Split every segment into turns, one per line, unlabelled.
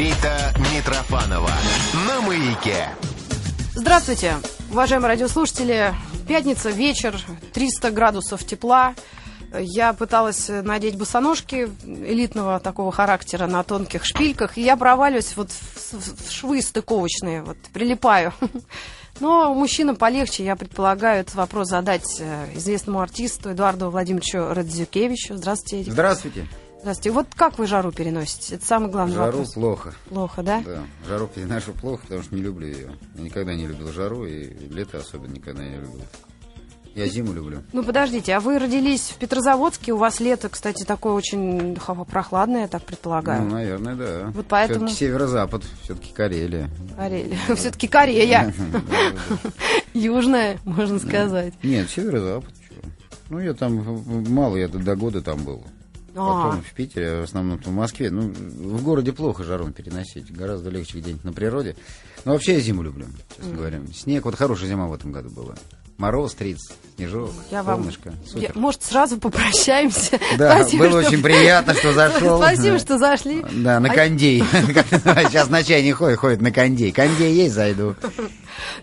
Рита Митрофанова на маяке.
Здравствуйте, уважаемые радиослушатели. Пятница, вечер, 300 градусов тепла. Я пыталась надеть босоножки элитного такого характера на тонких шпильках, и я проваливаюсь вот в, в швы стыковочные, вот прилипаю. Но мужчинам полегче, я предполагаю, этот вопрос задать э, известному артисту Эдуарду Владимировичу Радзюкевичу. Здравствуйте. Эдик.
Здравствуйте.
Здравствуйте. Вот как вы жару переносите? Это самый главный
Жару
вопрос.
плохо.
Плохо, да?
Да, жару переношу плохо, потому что не люблю ее. Я никогда не любил жару, и лето особенно никогда не любил. Я зиму люблю.
Ну, подождите, а вы родились в Петрозаводске, у вас лето, кстати, такое очень прохладное, я так предполагаю.
Ну, наверное, да.
Вот поэтому-
Все-таки северо-запад, все-таки Карелия.
Карелия. Все-таки Корея. Южная, можно сказать.
Нет, северо-запад. Ну, я там мало, я до года там был.
А.
Потом в Питере, в основном в Москве. Ну, в городе плохо жару переносить. Гораздо легче где-нибудь на природе. Но вообще я зиму люблю, честно говоря. Снег, вот хорошая зима в этом году была. Мороз 30, снежок,
Я вам...
солнышко.
Я-
Супер.
может, сразу попрощаемся?
Да,
Спасибо,
было
что-
очень приятно, что зашел.
Спасибо, что зашли.
Да, на
А-
кондей. Сейчас на чай не ходит, ходит на кондей. Кондей есть, зайду.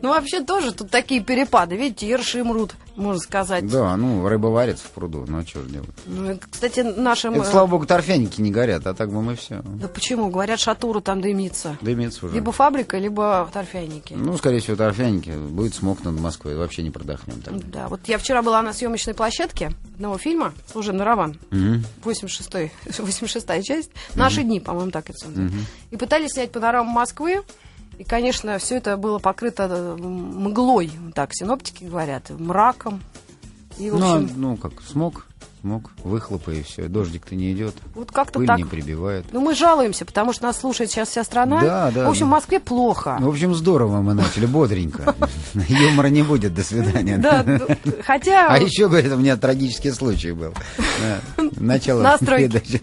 Ну, вообще тоже тут такие перепады. Видите, ерши мрут, можно сказать.
Да, ну, рыба варится в пруду, ну, а что же делать?
Ну, это, кстати, нашим...
Это,
э,
слава богу, торфяники не горят, а так бы мы все.
Да почему? Говорят, шатуру там дымится.
Дымится уже.
Либо фабрика, либо торфяники.
Ну, скорее всего, торфяники. Будет смог над Москвой, вообще не продохнем. тогда.
Да, вот я вчера была на съемочной площадке одного фильма «Служебный роман». 86 86 часть. «Наши дни», по-моему, так это называется. И пытались снять панораму Москвы. И, конечно, все это было покрыто э, мглой, так синоптики говорят, мраком. И,
Ну, а,
общем,
ну, как, смог, смог, выхлопы и все. Дождик-то не идет,
вот как-то
пыль
так.
не прибивает.
Ну, мы жалуемся, потому что нас слушает сейчас вся страна.
Да, да,
В общем, в Москве плохо.
Ну, в общем, здорово мы начали, бодренько. Юмора не будет, до свидания.
Да, ну, хотя...
А еще, говорит, у меня трагический случай был. Начало передачи.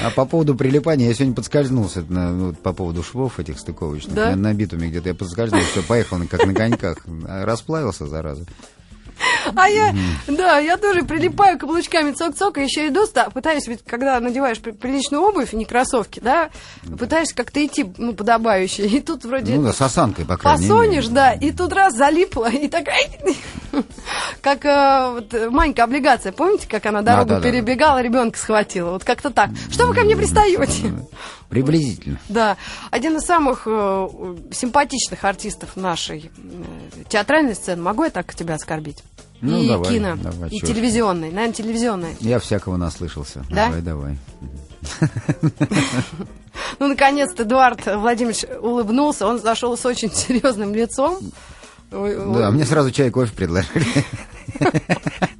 А по поводу прилипания, я сегодня подскользнулся на- ну, по поводу швов этих стыковочных.
Да?
На, на битуме где-то я подскользнулся, поехал как на коньках. Расплавился, зараза.
А я, да, я тоже прилипаю каблучками цок-цок, и еще иду, пытаюсь, ведь когда надеваешь при- приличную обувь, не кроссовки, да, пытаешься как-то идти, ну, подобающе, и тут вроде
Ну да, с осанкой, по крайней мере.
фасонишь, да, и тут раз залипла, и такая, как э, вот, Манька облигация, помните, как она дорогу перебегала, ребенка схватила, вот как-то так. Что вы ко мне пристаете?
Приблизительно.
Да, один из самых э, симпатичных артистов нашей э, театральной сцены. Могу я так тебя оскорбить?
Ну,
и
давай,
кино,
давай,
и телевизионной, наверное, телевизионной.
Я всякого наслышался.
Да?
Давай, давай.
Ну, наконец-то Эдуард Владимирович улыбнулся, он зашел с очень серьезным лицом.
Да, мне сразу чай, кофе предложили.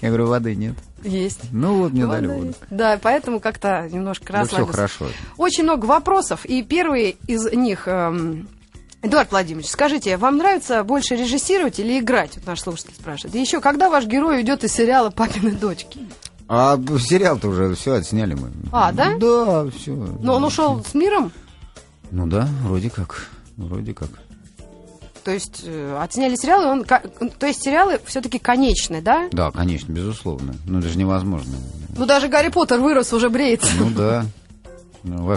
Я говорю, воды нет.
Есть.
Ну вот, мне
Вода
дали воду.
есть. Да, поэтому как-то немножко
Да все
расслабился.
хорошо.
Очень много вопросов, и первый из них... эм, Эдуард Владимирович, скажите, вам нравится больше режиссировать или играть? Вот наш слушатель спрашивает. И еще, когда ваш герой уйдет из сериала «Папины дочки»?
А сериал-то уже все отсняли мы.
А, да?
Да, все.
Но он ушел с миром,
Ну да, вроде как. Вроде как.
То есть э, отсняли сериалы, он, то есть сериалы все-таки конечны, да?
Да, конечно, безусловно. Ну это же невозможно.
Ну даже Гарри Поттер вырос, уже бреется.
Ну да. Ну,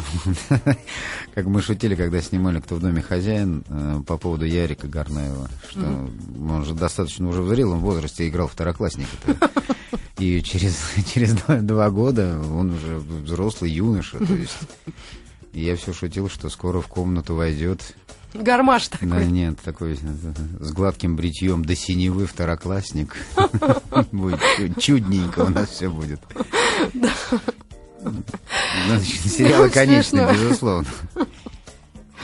Как мы шутили, когда снимали «Кто в доме хозяин» э, по поводу Ярика Гарнаева, что он же достаточно уже в зрелом возрасте играл второклассника. И через, через два, два года он уже взрослый юноша. То есть я все шутил, что скоро в комнату войдет
Гармаш
Да,
такой.
нет, такой э, с гладким бритьем до синевы второклассник. Будет чу- чудненько у нас все будет. Сериалы, конечно,
Смешно.
безусловно.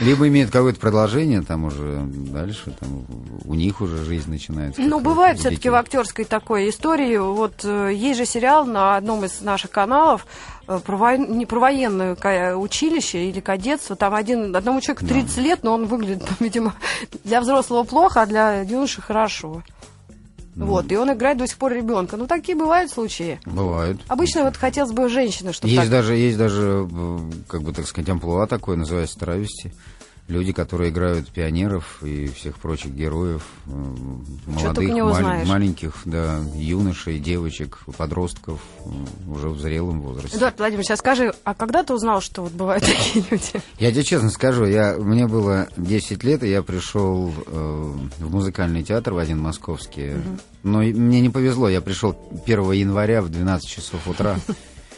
Либо имеют какое-то продолжение, там уже дальше, там у них уже жизнь начинается.
Ну, бывает все-таки в актерской такой истории. Вот э, есть же сериал на одном из наших каналов э, про, вой- не про военное училище или кадетство. Там один, одному человеку 30 лет, но он выглядит, видимо, для взрослого плохо, а для юноши хорошо. Вот, и он играет до сих пор ребенка. Ну, такие бывают случаи.
Бывают.
Обычно вот хотелось бы женщины, чтобы
Есть
так...
даже, есть даже, как бы так сказать, амплуа такое, называется травести. Люди, которые играют пионеров и всех прочих героев, э, молодых,
узнаешь.
маленьких, да, юношей, девочек, подростков э, уже в зрелом возрасте.
Эдуард Владимирович, сейчас скажи, а когда ты узнал, что вот бывают такие люди?
Я тебе честно скажу, я, мне было 10 лет, и я пришел э, в музыкальный театр в один московский. Но и мне не повезло, я пришел 1 января в 12 часов утра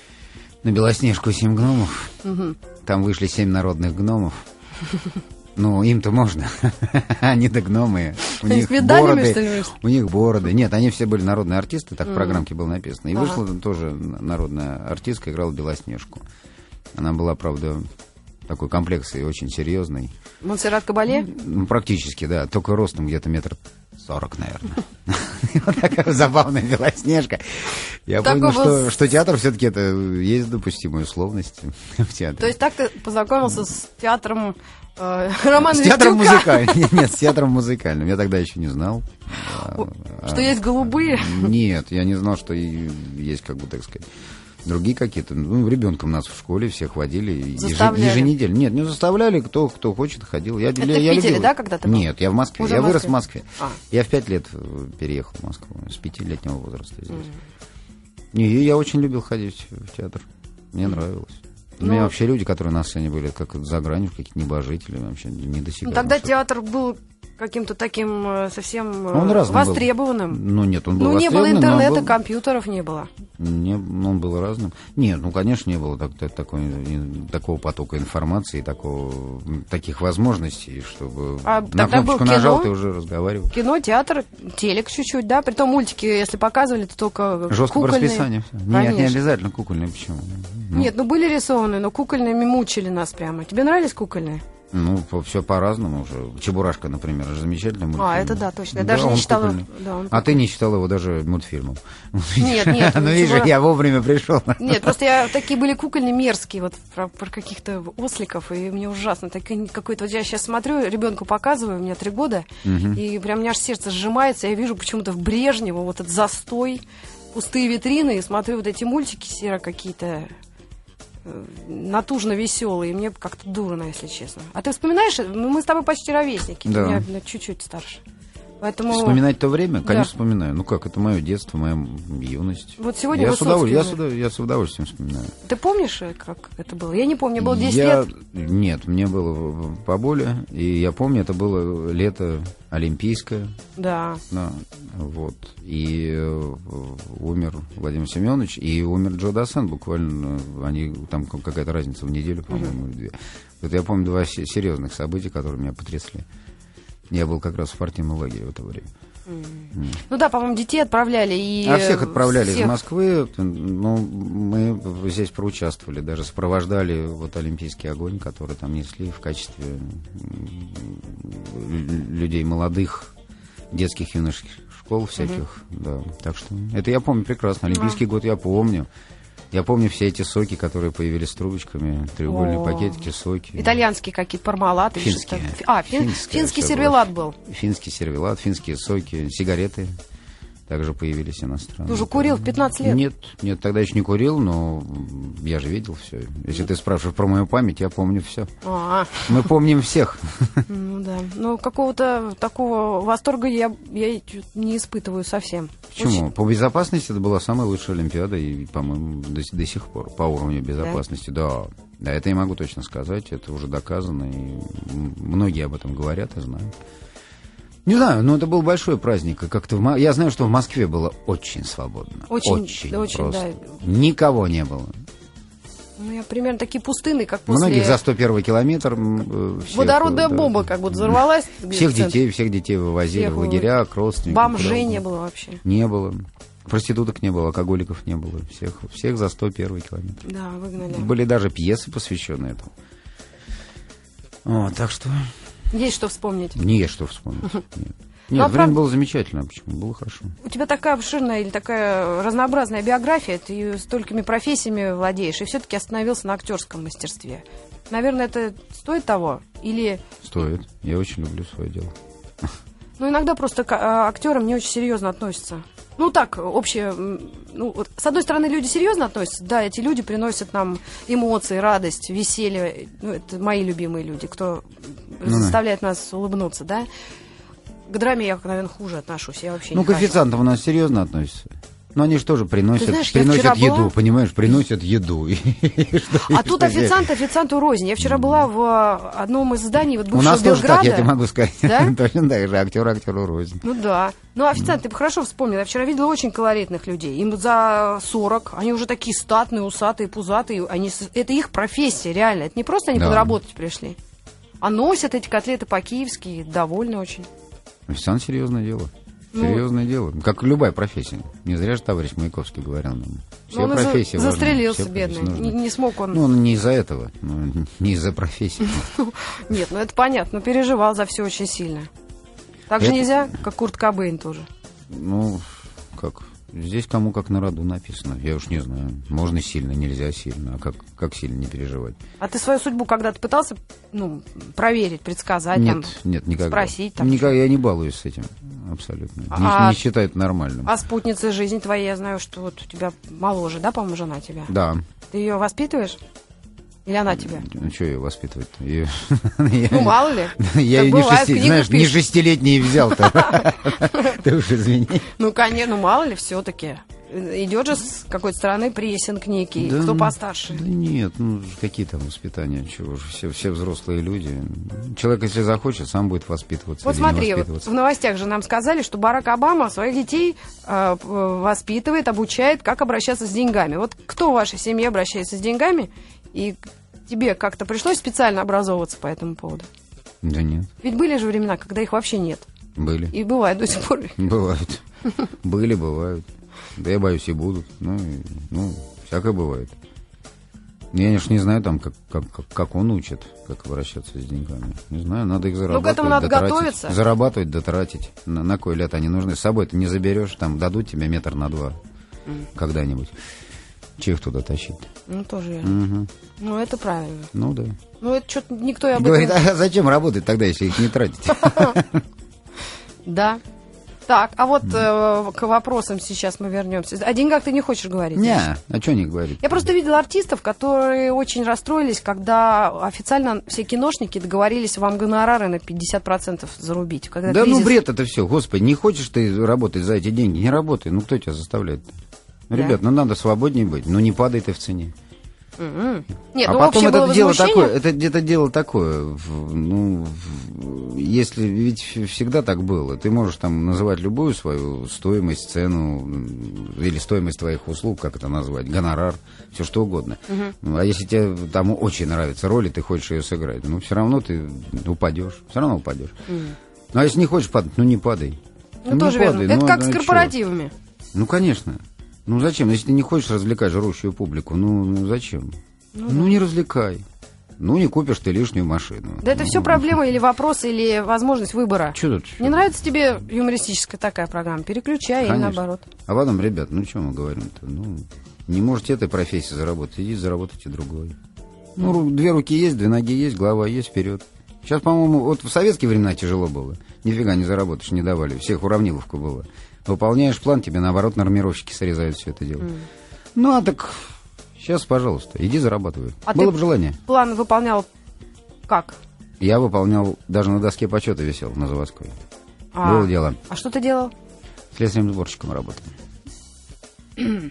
на Белоснежку 7 гномов. Там вышли 7 народных гномов. Ну, им-то можно. Они-то гномы. У
Они
них бороды. У них бороды. Нет, они все были народные артисты, так в программке было написано. И вышла тоже народная артистка, играла Белоснежку. Она была, правда, такой комплекцией очень серьезной.
Монсеррат Кабале?
Ну, практически, да. Только ростом где-то метр сорок, наверное. Вот такая забавная Белоснежка. Я понял, что, театр все-таки это есть допустимые условности в театре.
То есть так ты познакомился с театром э, Романа
С театром музыкальным. Нет, Нет, с театром музыкальным. Я тогда еще не знал. А,
Что есть голубые?
Нет, я не знал, что есть, как бы, так сказать, другие какие-то. Ну, ребенком нас в школе всех водили еж-
Заставляли?
еженедельно. Нет, не заставляли, кто, кто хочет, ходил. Я,
Это
я,
в
я
Питере,
любил.
да, когда ты был?
Нет, я в Москве.
Уже
я
в
вырос в
Москве.
Москве.
А.
Я в пять лет э, переехал в Москву, с пятилетнего возраста здесь. Не, и я очень любил ходить в театр. Мне нравилось. У
Ну-
меня вообще люди, которые на сцене были, как за гранью, какие-то небожители, вообще не
Ну, тогда театр был каким-то таким э, совсем э,
Он разным был.
востребованным.
Ну нет, он был
Ну, не было
востребованным,
интернета,
был-
компьютеров не было.
Не, ну, он был разным. Нет, ну, конечно, не было так, так- такой, такого потока информации, такого, таких возможностей, чтобы
А
на кнопочку нажал,
кино?
ты уже разговаривал.
Кино, театр, телек чуть-чуть, да? Притом мультики, если показывали, то только
Жестко по
кукольные.
расписанию. всё. Нет, не
Конечно.
обязательно кукольные, почему? Ну,
Нет, ну были рисованные, но кукольными мучили нас прямо. Тебе нравились кукольные?
Ну, все по-разному уже. Чебурашка, например, же замечательный мультфильм.
А, это да, точно. Я даже не читала- да, он
а ты не читал его даже мультфильмом.
Нет, нет,
Ну, видишь, я вовремя пришел.
Нет, просто я такие были кукольные мерзкие, вот про, про каких-то осликов, и мне ужасно. Так, какой-то вот я сейчас смотрю, ребенку показываю, у меня три года, и прям у меня аж сердце сжимается, я вижу почему-то в Брежнево вот этот застой, пустые витрины, и смотрю вот эти мультики серо какие-то натужно веселые, и мне как-то дурно, если честно. А ты вспоминаешь, ну, мы с тобой почти ровесники,
Да.
меня на чуть-чуть старше. Поэтому
Вспоминать то время?
Да.
Конечно, вспоминаю. Ну как, это мое детство, моя юность.
Вот сегодня
я с,
Высоцкий
удоволь- я, с удов- я с удовольствием вспоминаю.
ты помнишь, э, как это было? Я не помню, было 10
Я-
лет.
Нет, мне было поболее. И я помню, это было лето олимпийское.
Да.
Да, вот. И э, умер Владимир Семенович, и умер Джо Дассан буквально. Они, там какая-то разница в неделю, по-моему, или две. Вот я помню два се- серьезных события, которые меня потрясли. Я был как раз в спортивном лагере в это время.
Ну да, по-моему, детей отправляли и...
А всех отправляли
всех.
из Москвы. Ну, мы здесь проучаствовали, даже сопровождали вот Олимпийский огонь, который там несли в качестве людей молодых, детских юношеских школ всяких. Да. Так что это я помню прекрасно. Олимпийский год я помню. Я помню все эти соки, которые появились с трубочками, треугольные
О.
пакетики, соки.
Итальянские какие-то пармалаты.
Финские.
А, фин- финский сервелат был.
Финский сервелат, финские соки, сигареты также появились иностранные.
Ты уже курил в 15 лет?
Нет, нет, тогда еще не курил, но я же видел все. Если ты спрашиваешь про мою память, я помню все.
А,
Мы помним всех.
ну да. Ну, какого-то такого восторга я, я не испытываю совсем.
Почему? По безопасности это была самая лучшая Олимпиада, и, по-моему, до, до сих пор по уровню безопасности. Да. да, это я могу точно сказать, это уже доказано, и многие об этом говорят и знают. Не знаю, но это был большой праздник. и Как-то в Я знаю, что в Москве было очень свободно.
Очень,
очень,
очень,
просто.
да.
Никого не было.
Ну, я примерно такие пустыны, как после...
Многих за 101 километр. э, всех,
Водородная
да.
бомба как будто взорвалась.
Всех детей, всех детей вывозили
Всех
в лагеря, к родственникам.
Бомжей не было вообще.
Не было. Проституток не было, алкоголиков не было. Всех, всех за 101 километр.
Да, выгнали.
Были даже пьесы, посвященные этому. Вот, так что
Есть что вспомнить.
не есть что вспомнить. Нет, Нет
а
время
правда-
было замечательно. Почему? Было хорошо.
У тебя такая обширная или такая разнообразная биография, ты столькими профессиями владеешь, и все-таки остановился на актерском мастерстве. Наверное, это стоит того? Или
Стоит. Я очень люблю свое дело.
Ну, иногда просто к а, актерам не очень серьезно относятся. Ну, так, общее... Ну, вот, с одной стороны, люди серьезно относятся. Да, эти люди приносят нам эмоции, радость, веселье. Ну, это мои любимые люди, кто
да.
заставляет нас улыбнуться, да? К драме я, наверное, хуже отношусь. Я вообще
Ну,
не
к официантам у нас серьезно относятся. Но они же тоже приносят,
Ты знаешь,
приносят еду,
была-
понимаешь, приносят еду.
А тут официант официанту рознь. Я вчера была в э, одном из зданий вот
У
бывшего
нас тоже так, я тебе могу сказать.
Да?
Точно так же, актер актеру рознь.
Ну да. Ну, официант, ты бы хорошо вспомнил. Я вчера видела очень колоритных людей. Им за 40. Они уже такие статные, усатые, пузатые. Они, это их профессия, реально. Это не просто они подработать пришли. А носят эти котлеты по-киевски, довольны очень.
Официант серьезное дело.
Ну-
Серьезное дело. Как любая профессия. Не зря же товарищ Маяковский говорил нам. Все
Но он и за-
профессии важны,
застрелился,
все
бедный.
профессии
Не, не смог он.
Ну, он не из-за этого, ну, не из-за профессии.
Нет, ну это понятно. Но переживал за все очень сильно. Так же нельзя, как Курт Кобейн тоже.
Ну, как, здесь кому как на роду написано. Я уж не знаю. Можно сильно, нельзя сильно. А как, как сильно не переживать?
А ты свою судьбу когда-то пытался ну, проверить, предсказать?
нет,
там,
нет, никогда.
спросить там
Никогда я не балуюсь с этим. Абсолютно. Не-
А-
не считаю это нормальным.
А спутница жизни твоей, я знаю, что вот у тебя моложе, да, по-моему, жена тебя?
Да.
Ты ее воспитываешь? Или она тебя?
Ну, что ее воспитывать-то? Её-
Ну, мало ли.
Я ее не, шести- знаешь, не шестилетний взял-то. Ты уж извини.
Ну, конечно, ну, мало ли все-таки. Идет же с какой-то стороны прессинг некий.
Да
Кто постарше?
Да нет, ну какие там воспитания, чего же, все, все взрослые люди. Человек, если захочет, сам будет воспитываться
Вот смотри, вот в новостях же нам сказали, что Барак Обама своих детей э, воспитывает, обучает, как обращаться с деньгами. Вот кто в вашей семье обращается с деньгами? И тебе как-то пришлось специально образовываться по этому поводу?
Да нет,
Ведь были же времена, когда их вообще нет.
были.
И бывает до сих пор.
Бывают. Были, бывают. Да я боюсь, и будут. Ну, и- ну всякое бывает. Я, конечно, не знаю, там, как, как, как, он учит, как обращаться с деньгами. Не знаю, надо их зарабатывать.
Ну, этому надо
да тратить.
готовиться.
Зарабатывать, да тратить. На, на кой лет они нужны? С собой ты не заберешь, там дадут тебе метр на два когда-нибудь. Че их туда тащить?
Ну, тоже верно.
Мгм.
Ну, это правильно.
Ну да.
Ну, это что-то никто и об
Говорит,
этом...
а зачем работать тогда, если их не тратить?
Да. Так, а вот э, к вопросам сейчас мы вернемся. О деньгах ты не хочешь говорить?
Не, а что не говорить?
Я просто видела артистов, которые очень расстроились, когда официально все киношники договорились вам гонорары на 50% зарубить. Когда
Да ну
кризис-
бред это все, господи, не хочешь ты работать за эти деньги, не работай, ну кто тебя заставляет? Ну,
Да.
ребят, ну надо свободнее быть, ну не падай ты в цене.
Мгм. Нет,
а
ну
потом это
было
дело
возмущение.
такое, это где-то дело такое, ну, если ведь всегда так было, ты можешь там называть любую свою стоимость, цену или стоимость твоих услуг, как это назвать, гонорар, все что угодно. Ну, А если тебе там очень нравится роль, и ты хочешь ее сыграть, ну все равно ты упадешь, все равно упадешь. Ну а если не хочешь падать, ну не падай.
Ну,
не
тоже верно.
падай,
Это
ну,
как
а
с
чё?
корпоративами.
Ну, конечно. Ну, зачем? Если ты не хочешь развлекать жрущую публику, ну, ну зачем? Ну, не развлекай. Ну, не купишь ты лишнюю машину.
Да это
ну,
все проблема или вопрос, или возможность выбора.
Чё тут?
Не нравится тебе юмористическая такая программа? Переключай или
Конечно.
наоборот.
А потом, ребят, ну, что мы говорим-то? Ну, не можете этой профессии заработать, идите заработайте другой. Ну, две руки есть, две ноги есть, голова есть, вперед. Сейчас, по-моему, вот в советские времена тяжело было. Нифига не заработаешь, не давали. Всех уравниловку было. Выполняешь план, тебе, наоборот, нормировщики срезают все это дело. Ну, а так сейчас, пожалуйста, иди зарабатывай.
А
было бы желание.
План выполнял как?
Я выполнял, даже на доске почета висел на заводской.
А,
Было дело.
а что ты делал?
Слесарем сборщиком работал.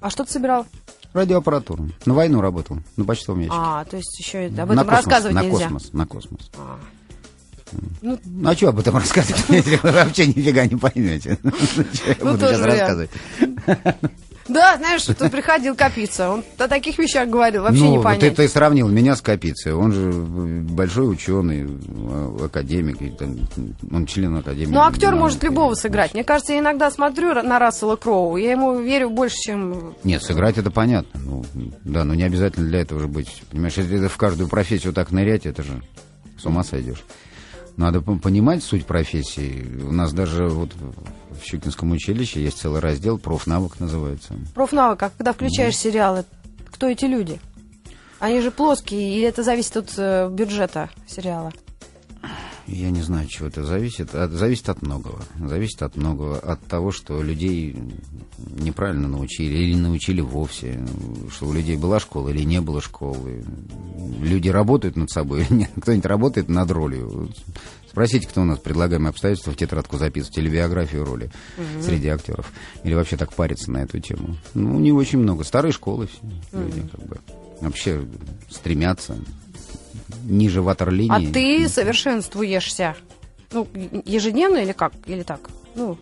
А что ты собирал?
Радиоаппаратуру. На войну работал, на почтовом ящике.
А, то есть еще об
на
этом
космос,
рассказывать
на
нельзя.
космос, на космос.
А.
Ну, а что об этом рассказывать, если вы вообще нифига не поймете?
Ну,
буду сейчас рассказывать?
Да, знаешь, тут приходил Капица. Он о таких вещах говорил, вообще
ну,
не
вот
понять.
ты, ты сравнил меня с Капицей. Он же большой ученый, академик, и там, он член академии.
Ну, актер
наук.
может любого сыграть. Мне кажется, я иногда смотрю на Рассела Кроу, я ему верю больше, чем...
Нет, сыграть это понятно. Ну, да, но не обязательно для этого же быть. Понимаешь, если ты в каждую профессию так нырять, это же с ума сойдешь. Надо пон- понимать суть профессии. У нас даже вот в Щукинском училище есть целый раздел, профнавык называется.
Профнавык, а когда включаешь сериалы, кто эти люди? Они же плоские, или это зависит от э, бюджета сериала?
Я не знаю, чего это зависит. От, зависит от многого. Зависит от многого. От того, что людей неправильно научили или научили вовсе. Что у людей была школа или не было школы. Люди работают над собой или нет. Кто-нибудь работает над ролью. Спросите, кто у нас предлагаемые обстоятельства в тетрадку записывать или биографию роли угу. среди актеров. Или вообще так париться на эту тему. Ну, не очень много. Старые школы все. Угу. Люди как бы вообще стремятся ниже ватерлинии.
А ты совершенствуешься? Ну, ежедневно или как? Или так? Ну,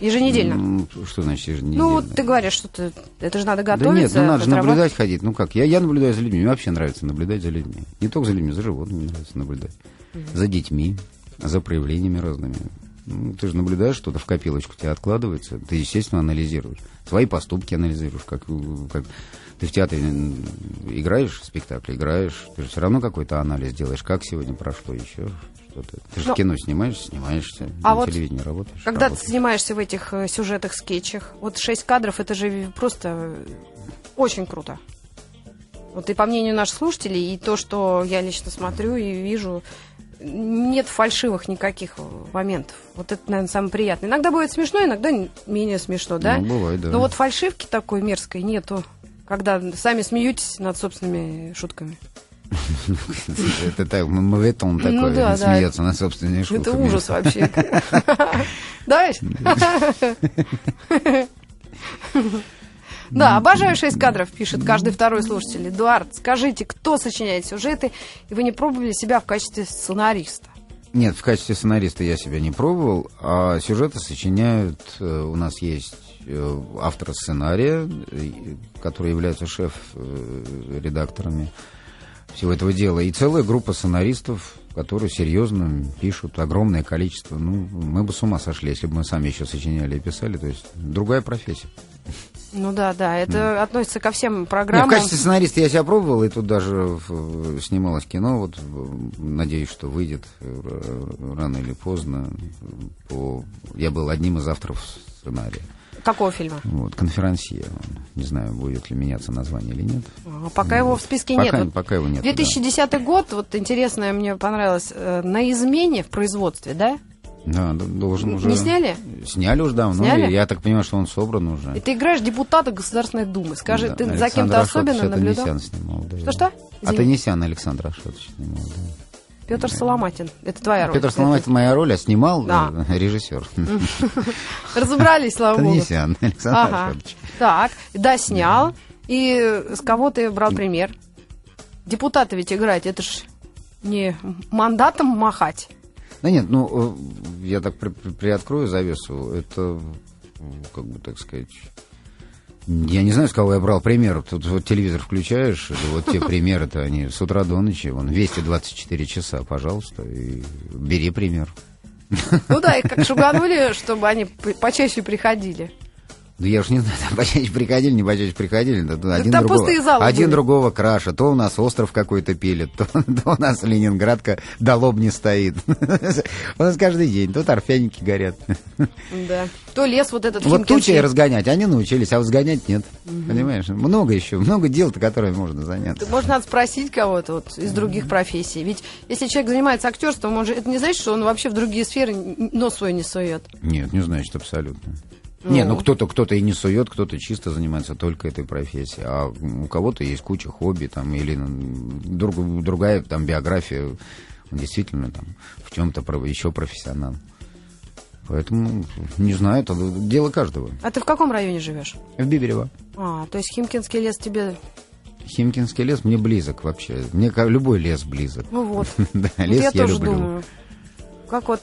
еженедельно.
Что значит еженедельно?
Ну, ты говоришь, что ты, это же надо готовиться. Да нет,
ну надо же наблюдать ходить. Ну как, я, я наблюдаю за людьми, мне вообще нравится наблюдать за людьми. Не только за людьми, за животными нравится наблюдать. Угу. За детьми, за проявлениями разными. Ну, ты же наблюдаешь что-то в копилочку, у тебя откладывается, ты, естественно, анализируешь. Свои поступки анализируешь, как, как ты в театре играешь в спектакле, играешь, ты же все равно какой-то анализ делаешь, как сегодня прошло, еще что-то. Ты же Но... в кино снимаешь, снимаешься, а на вот телевидении работаешь.
Когда работаешь. ты снимаешься в этих э, сюжетах, скетчах, вот шесть кадров, это же просто очень круто. Вот и по мнению наших слушателей, и то, что я лично смотрю и вижу, нет фальшивых никаких моментов. Вот это, наверное, самое приятное. Иногда бывает смешно, иногда менее смешно, да?
Ну, бывает, да.
Но вот фальшивки такой мерзкой нету. Когда сами смеетесь над собственными шутками.
Это так, такой, ну, да, смеется над собственными шутками.
Это ужас вообще. Да? Да, обожаю шесть кадров, пишет каждый второй слушатель. Эдуард, скажите, кто сочиняет сюжеты, и вы не пробовали себя в качестве сценариста?
Нет, в качестве сценариста я себя не пробовал, а сюжеты сочиняют, э, у нас есть автора сценария, который является шеф-редакторами всего этого дела, и целая группа сценаристов, которые серьезно пишут огромное количество. Ну, мы бы с ума сошли, если бы мы сами еще сочиняли и писали. То есть другая профессия.
Ну да, да, это mm. относится ко всем программам.
Нет, в качестве сценариста я себя пробовал, и тут даже снималось кино, вот надеюсь, что выйдет рано или поздно. По... Я был одним из авторов сценария.
Какого фильма?
Вот, конферансье. Не знаю, будет ли меняться название или нет.
А, пока его в списке
пока,
нет.
Пока его нет.
2010 да. год, вот интересное мне понравилось, э, на измене в производстве, да?
Да, должен уже...
Не сняли?
Сняли уже давно. Сняли? Я так понимаю, что он собран уже.
И ты играешь депутата Государственной Думы. Скажи, да, ты Александр за кем-то особенно наблюдал?
Снимал, да.
Что-что?
Атанесян Александр Ашотович снимал, да.
Петр Соломатин. Это твоя роль.
Петр Соломатин моя роль, а снимал да. Э, режиссер.
Разобрались, слава богу.
Танисян Александр ага.
Так, да, снял. И с кого ты брал пример? Депутаты ведь играть, это ж не мандатом махать.
Да нет, ну, э, я так при, при, приоткрою завесу. Это, как бы так сказать, я не знаю, с кого я брал пример. Тут вот телевизор включаешь, вот те примеры-то, они с утра до ночи, вон, 224 часа, пожалуйста, и бери пример.
Ну да, их как шуганули, чтобы они почаще приходили.
Да я уж не знаю, там почаще приходили, не почаще приходили. Да, да, один, там другого, один другого краша. То у нас остров какой-то пилит, то, то у нас Ленинградка до лоб не стоит. У нас каждый день. Тут орфяники горят.
Да. То лес вот этот
Вот тучи разгонять, они научились, а вот сгонять нет. Понимаешь? Много еще, много дел-то, которые можно заняться.
Может, надо спросить кого-то вот из других профессий. Ведь если человек занимается актерством, он же, это не значит, что он вообще в другие сферы нос свой не сует.
Нет, не значит абсолютно. Не, ну кто-то кто-то и не сует, кто-то чисто занимается только этой профессией, а у кого-то есть куча хобби там или друг, другая там биография, он действительно там в чем-то еще профессионал. Поэтому не знаю, это дело каждого.
А ты в каком районе живешь?
В Биберево.
А, то есть Химкинский лес тебе
Химкинский лес мне близок вообще. Мне любой лес близок.
Ну вот.
да, лес
я,
люблю.
думаю. Как вот,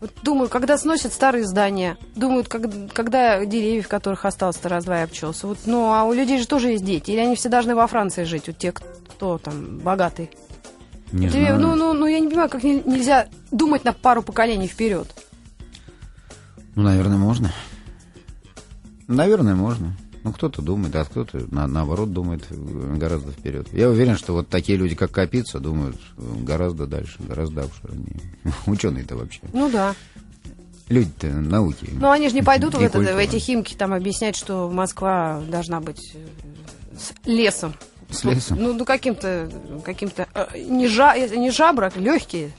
вот думаю, когда сносят старые здания, думают, как, когда деревьев, которых осталось-то раз-два и обчелся. Вот, ну, а у людей же тоже есть дети. Или они все должны во Франции жить, вот те, кто там богатый.
Не
Ты,
знаю.
Ну, ну, ну, я не понимаю, как нельзя думать на пару поколений вперед.
Ну, наверное, можно. Наверное, можно. Ну, кто-то думает, а кто-то, на, наоборот, думает гораздо вперед. Я уверен, что вот такие люди, как Капица, думают гораздо дальше, гораздо обширнее. Ученые-то вообще.
Ну да.
Люди-то науки.
Ну, они же не пойдут в, это, в эти химки там объяснять, что Москва должна быть э, с лесом.
С лесом?
Ну, ну каким-то, каким-то, э, не, жа, не жабры, а легкие.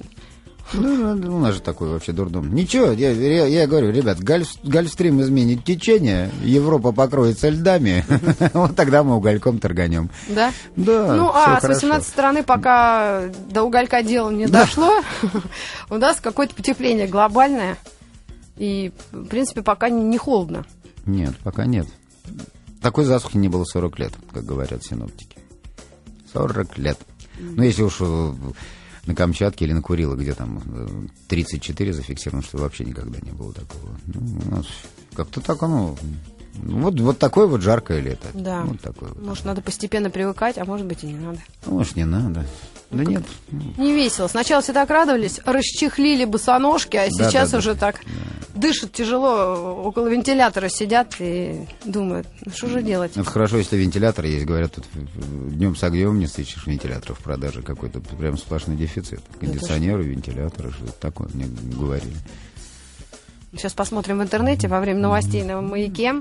Ну, ну, у нас же такой вообще дурдом. Ничего, я, я, я говорю, ребят, гольф, Гольфстрим изменит течение, Европа покроется льдами, вот тогда мы угольком торганем.
Да?
Да,
Ну, а с
хорошо.
18 стороны, пока до уголька дело не дошло, у нас какое-то потепление глобальное. И, в принципе, пока не не холодно.
Нет, пока нет. Такой засухи не было 40 лет, как говорят синоптики. 40 лет. Ну, если уж э, на Камчатке или на Курилах, где там э, 34 зафиксировано, что вообще никогда не было такого. Ну, у нас как-то так оно... ну, Вот, вот такое вот жаркое лето.
Да.
Вот такое вот.
Может, надо постепенно привыкать, а может быть и не надо.
Ну, может, не надо.
Ну,
Да нет.
Не весело. Сначала все так радовались, расчехлили босоножки, а
Да,
сейчас
да, да.
уже так дышат тяжело, около вентилятора сидят и думают, ну что же делать?
Это хорошо, если вентилятор есть. Говорят, тут днем с огнем не сыщешь вентиляторов в продаже. Какой-то прям сплошный дефицит. Кондиционеры, вентиляторы, что такое мне говорили.
Сейчас посмотрим в интернете во время новостей на маяке.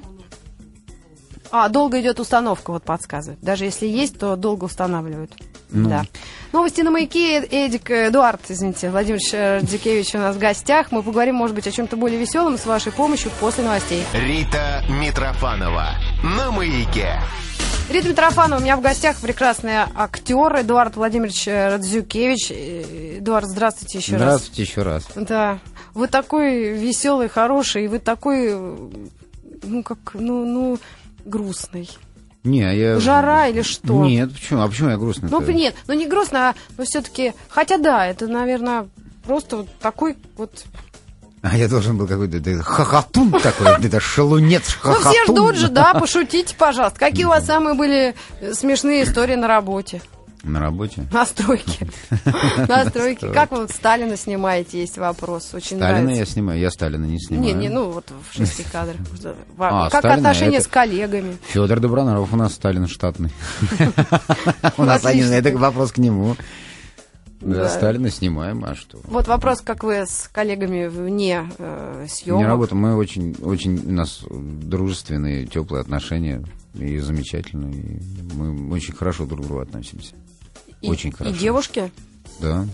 А, долго идет установка, вот подсказывает. Даже если есть, то долго устанавливают.
Ну.
Да. Новости на маяке. Эдик, э, Эдуард, извините, Владимир Радзикевич у нас в гостях. Мы поговорим, может быть, о чем-то более веселом с вашей помощью после новостей.
Рита Митрофанова на маяке.
Рита Митрофанова у меня в гостях прекрасный актер Эдуард Владимирович э, Радзюкевич. Э, Эдуард, здравствуйте еще раз.
Здравствуйте еще раз.
Да. Вы такой веселый, хороший, и вы такой, э, ну, как, ну, ну, грустный.
Не, а я...
Жара или что?
Нет, почему? А почему я грустный?
Ну, нет, ну не грустно, а но все-таки. Хотя да, это, наверное, просто вот такой вот.
А я должен был какой-то да, хохотун такой, это шалунец
Ну,
хохотун.
все ждут же, да, пошутите, пожалуйста. Какие у вас самые были смешные истории на работе?
На работе?
На стройке. На стройке. Как вы вот Сталина снимаете, есть вопрос. Очень
Сталина я снимаю, я Сталина не снимаю.
Не, не, ну вот в шести кадрах.
А,
Как отношения с коллегами?
Федор Добронравов у нас Сталин штатный. У нас один, это вопрос к нему.
Да.
Да, Сталина снимаем, а что?
Вот вопрос, как вы с коллегами вне э, съемок?
Не работаем. Мы очень, очень у нас дружественные, теплые отношения и замечательные. и мы очень хорошо друг к другу относимся.
И-
очень
И
хорошо.
девушки?
Да,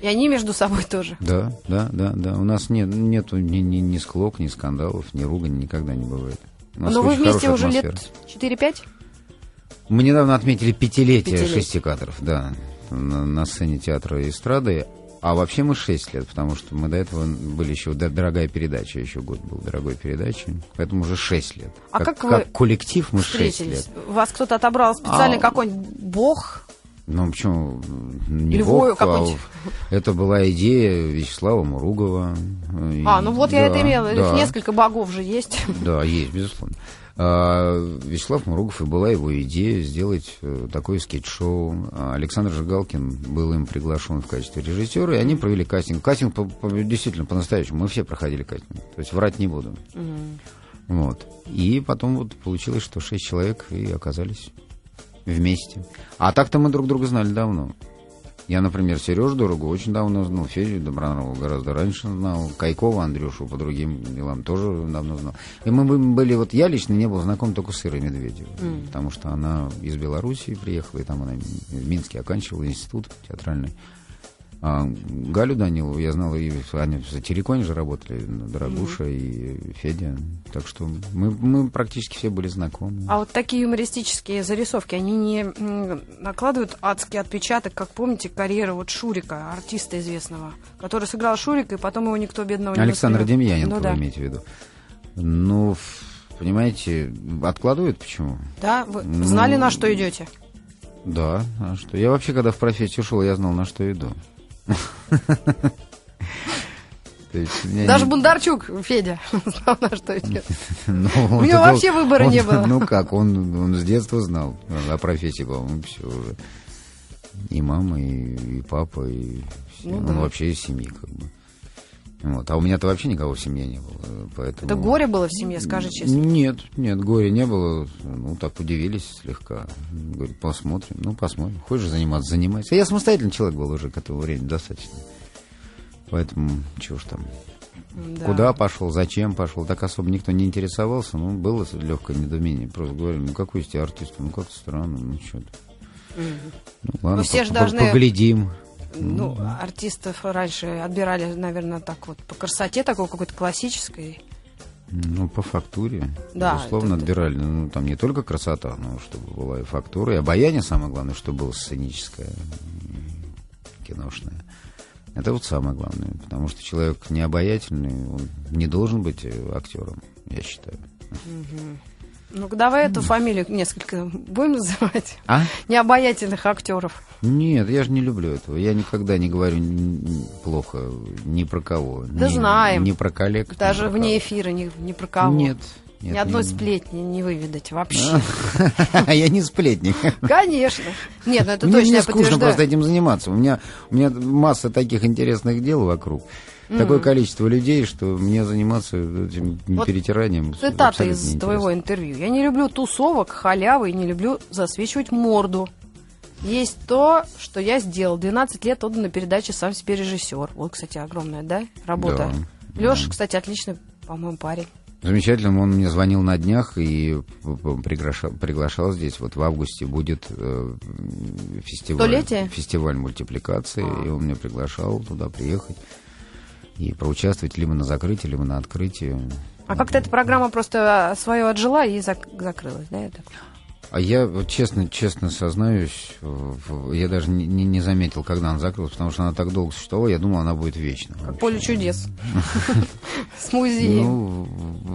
И они между собой тоже?
да, да, да, да. У нас нет, нету ни, ни, ни склок, ни скандалов, ни ругани никогда не бывает. У нас
Но вы вместе уже
атмосфера.
лет 4-5?
Мы недавно отметили пятилетие,
Пятилетие.
шестикадров, да, на, на сцене театра и эстрады. А вообще мы шесть лет, потому что мы до этого были еще да, дорогая передача, еще год был дорогой передачи, поэтому уже шесть лет.
А как вы
коллектив мы шесть лет.
Вас кто-то отобрал специально
А.
какой-нибудь бог?
Ну почему не
Или Вою
а это была идея Вячеслава Муругова. И-
А, ну вот я
да,
это имела. Их
да.
Несколько богов же есть.
Да, есть, безусловно. А, Вячеслав Муругов, и была его идея сделать э, такое скетч-шоу. А Александр Жигалкин был им приглашен в качестве режиссера, и они провели кастинг. Кастинг по- по- действительно по-настоящему. Мы все проходили кастинг. То есть врать не буду. Вот. И потом вот получилось, что шесть человек и оказались вместе. А так-то мы друг друга знали давно. Я, например, Сережу Дорогу очень давно знал, Федю Добронравова гораздо раньше знал, Кайкова Андрюшу по другим делам тоже давно знал. И мы бы- были, вот я лично не был знаком только с Ирой Медведевой, потому что она из Белоруссии приехала, и там она в Минске оканчивала институт театральный. А Галю Данилову я знал, и они в Тереконе же работали, Дорогуша и Федя. Так что мы, мы практически все были знакомы.
А вот такие юмористические зарисовки, они не накладывают адский отпечаток, как помните, карьера вот Шурика, артиста известного, который сыграл Шурика, и потом его никто бедного не
Александр. Демьяненко,
Ну
вы
да.
имеете в виду? Ну, понимаете, откладывают почему?
Да, вы
Ну,
знали, на что идете?
Да, а что? Я вообще, когда в профессию ушел, я знал, на что иду.
Даже Бондарчук, Федя, знал, на что идет.
Ну,
У него вообще выбора не было.
Ну как, он, он с детства знал о профессии, по-моему, все уже. И мама, и, папа, и все.
Ну
он вообще из семьи, как бы. Вот. А у меня-то вообще никого в семье не было, поэтому...
Это горе было в семье, скажи честно.
Нет, нет, горя не было. Ну, так удивились слегка. Говорит, посмотрим. Ну, посмотрим. Хочешь заниматься, занимайся. Я самостоятельный человек был уже к этому времени достаточно. Поэтому, чего ж там.
Да.
Куда пошел, зачем пошел, так особо никто не интересовался. Ну, было легкое недоумение. Просто говорили, ну, какой из тебя артист? Ну, как-то странно, ну, что-то. Ну, ладно,
Ну, все
по-
же должны-
поглядим.
Ну, артистов раньше отбирали, наверное, так вот по красоте такой какой-то классической.
Ну, по фактуре.
Да,
Безусловно,
это-
отбирали. Ну, там не только красота, но чтобы была и фактура, и обаяние, самое главное, чтобы было сценическое, киношное. Это вот самое главное. Потому что человек необаятельный, он не должен быть э, актером, я считаю.
Ну-ка, давай эту фамилию несколько будем называть.
А?
Необаятельных актеров.
Нет, я же не люблю этого. Я никогда не говорю плохо ни про кого.
Да
Ни-
знаем.
Ни про коллег.
Даже
про
вне
кого.
эфира ни, ни про кого.
Нет. нет,
Ни одной
не-
сплетни не выведать вообще.
А я не сплетник.
Конечно. Нет, ну это
Мне
точно
не
я
скучно просто этим заниматься. У меня, у меня масса таких интересных дел вокруг. Такое количество людей, что мне заниматься этим
Вот
перетиранием
Цитата из твоего интервью. Я не люблю тусовок, халявы и не люблю засвечивать морду. Есть то, что я сделал. 12 лет отдан на передаче «Сам себе режиссер». Вот, кстати, огромная, да, работа.
Да.
Леша, кстати, отличный, по-моему, парень.
Замечательно, он мне звонил на днях и приглашал, приглашал здесь. Вот в августе будет э, фестиваль,
Столетие?
фестиваль мультипликации,
А.
и он меня приглашал туда приехать и проучаствовать либо на закрытии, либо на открытии.
А как-то эта программа просто свое отжила и зак- закрылась, да? это?
А я вот честно, честно сознаюсь, я даже не, не- заметил, когда она закрылась, потому что она так долго существовала, я думал, она будет вечно.
Как
вообще.
поле чудес. С музеем.
Ну,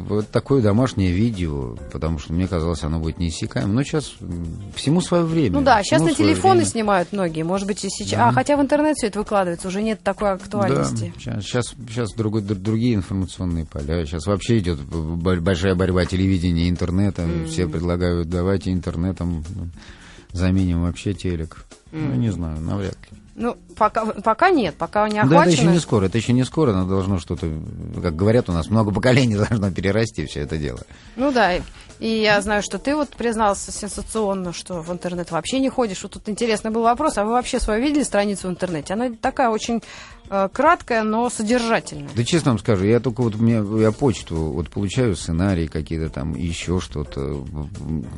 вот такое домашнее видео, потому что мне казалось, оно будет неиссякаемым. Но сейчас м, всему свое время.
Ну да, сейчас на телефоны снимают многие, может быть, и сейчас. А хотя в интернет все это выкладывается, уже нет такой актуальности.
Сейчас, сейчас, другие информационные поля. Сейчас вообще идет большая борьба телевидения и интернета. Все предлагают, давайте интернетом заменим вообще телек. Ну, не знаю, навряд ли.
Ну, пока, пока нет, пока не
Да, это еще
охвачено.
не скоро, это еще не скоро, но должно что-то, как говорят у нас, много поколений должно перерасти все это дело.
Ну да, и я знаю, что ты вот признался сенсационно, что в интернет вообще не ходишь. Вот тут интересный был вопрос, а вы вообще свою видели страницу в интернете? Она такая очень э, краткая, но содержательная.
Да честно вам скажу, я только вот у меня, я почту вот получаю сценарии какие-то там, еще что-то,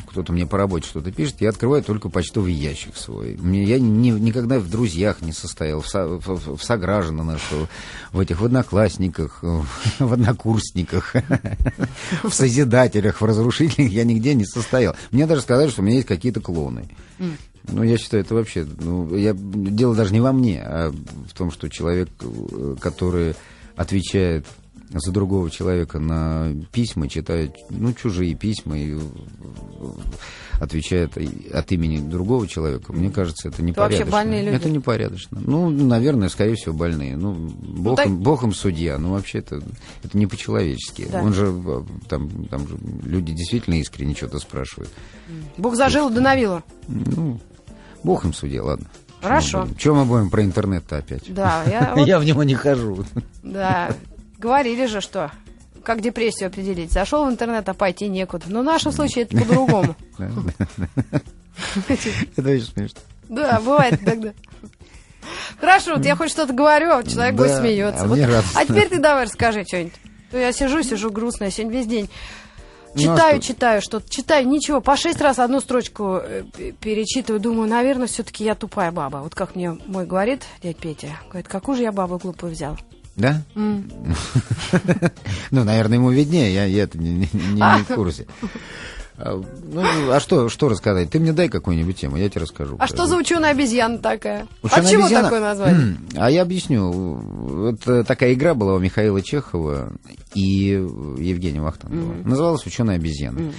кто-то мне по работе что-то пишет, я открываю только почтовый ящик свой. Мне, я ни- никогда в друзьях не состоял, в, со, в, в согражданах, в этих, в одноклассниках, в однокурсниках, в созидателях, в разрушителях я нигде не состоял. Мне даже сказали, что у меня есть какие-то клоны. Ну, я считаю, это вообще... Ну, я, дело даже не во мне, а в том, что человек, э, который отвечает за другого человека на письма, читает, ну, чужие письма и э, отвечает от имени другого человека, мне кажется, это непорядочно.
вообще больные люди.
Это непорядочно. Ну, наверное, скорее всего, больные. Ну, бог,
так-
им, бог им судья, но вообще это, это не по-человечески.
Да.
Он же, э, там, там же люди действительно искренне что-то спрашивают.
Бог зажил, да навило.
Ну, бог им судья, ладно.
Хорошо.
Чем мы будем про интернет-то опять?
Да, я вот-
Я в него не хожу.
Да, говорили же, что как депрессию определить. Зашел в интернет, а пойти некуда. Но в нашем случае это по-другому.
Это очень смешно.
Да, бывает тогда. Хорошо, вот я хоть что-то говорю, а человек будет
Да,
смеется.
а
Вот- а теперь ты давай расскажи что-нибудь. То Я сижу, сижу грустная сегодня весь день.
Ну, а
Читаю,
что?
читаю что-то, читаю, ничего, по шесть раз одну строчку э, перечитываю, думаю, наверное, все-таки я тупая баба. Вот как мне мой говорит, дядь Петя, говорит, какую же я бабу глупую взял.
Да? Ну, наверное, ему виднее, я, я это не, не- не- не в курсе. А, Ну, а что, что рассказать? Ты мне дай какую-нибудь тему, я тебе расскажу.
А что за ученая обезьяна такая?
Ученая
От чего
обезьяна?
такое название?
А я объясню. Вот э, такая игра была у Михаила Чехова и Евгения Вахтангова. Называлась «Ученая обезьяна». А,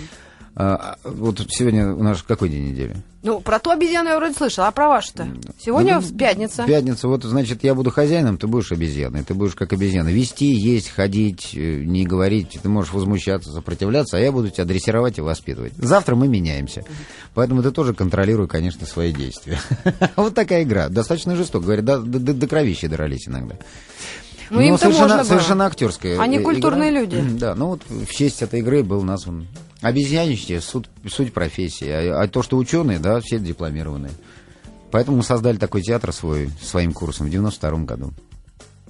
а, вот сегодня у нас какой день недели?
Ну, про ту обезьяну я вроде слышала, а про вашу-то? Сегодня
Ну,
пятница.
Пятница. Вот, значит, я буду хозяином, ты будешь обезьяной. Ты будешь как обезьяна. Вести, есть, ходить, э, не говорить. Ты можешь возмущаться, сопротивляться, а я буду тебя дрессировать и воспитывать. Завтра мы меняемся. Поэтому ты тоже контролируй, конечно, свои действия. Вот такая игра. Достаточно жестоко. Говорят, до кровищи дрались иногда.
Ну, им-то
совершенно,
можно
совершенно актерская.
Они
э,
культурные
игра.
люди.
Да, ну вот в честь этой игры был назван обезьяничье, суть, суть профессии. А, а то, что ученые, да, все дипломированные. Поэтому мы создали такой театр свой, своим курсом в 92 году.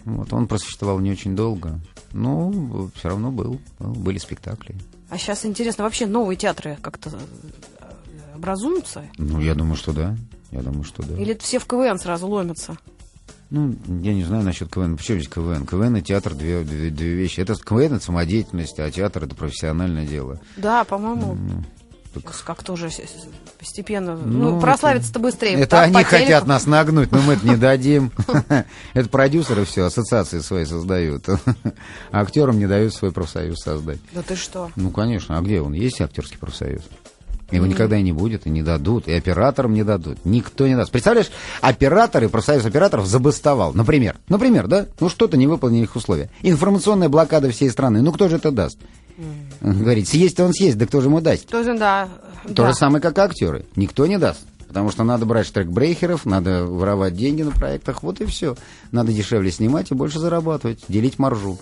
Вот, он просуществовал не очень долго, но все равно был, был, были спектакли.
А сейчас интересно, вообще новые театры как-то э, образуются?
Ну, я думаю, что да. Я думаю, что да.
Или все в КВН сразу ломятся?
Ну, я не знаю насчет КВН. Почему здесь КВН? КВН и театр две, две, две вещи. Это КВН это самодеятельность, а театр это профессиональное дело.
Да, по-моему,
так-
как тоже постепенно.
Ну,
Ну, прославиться-то быстрее.
Это
Так,
они хотят
телеку.
нас нагнуть, но мы это не дадим. Это продюсеры все, ассоциации свои создают. А актерам не дают свой профсоюз создать.
Да ты что?
Ну, конечно, а где он? Есть актерский профсоюз? Его никогда и не будет, и не дадут, и операторам не дадут. Никто не даст. Представляешь, операторы, профсоюз операторов забастовал. Например, например, да? Ну, что-то не выполнили их условия. Информационная блокада всей страны. Ну, кто же это даст? Он говорит, съесть он съесть, да кто же ему даст?
Тоже, да.
То
да.
же самое, как актеры. Никто не даст. Потому что надо брать штрекбрейхеров, надо воровать деньги на проектах, вот и все. Надо дешевле снимать и больше зарабатывать, делить маржу.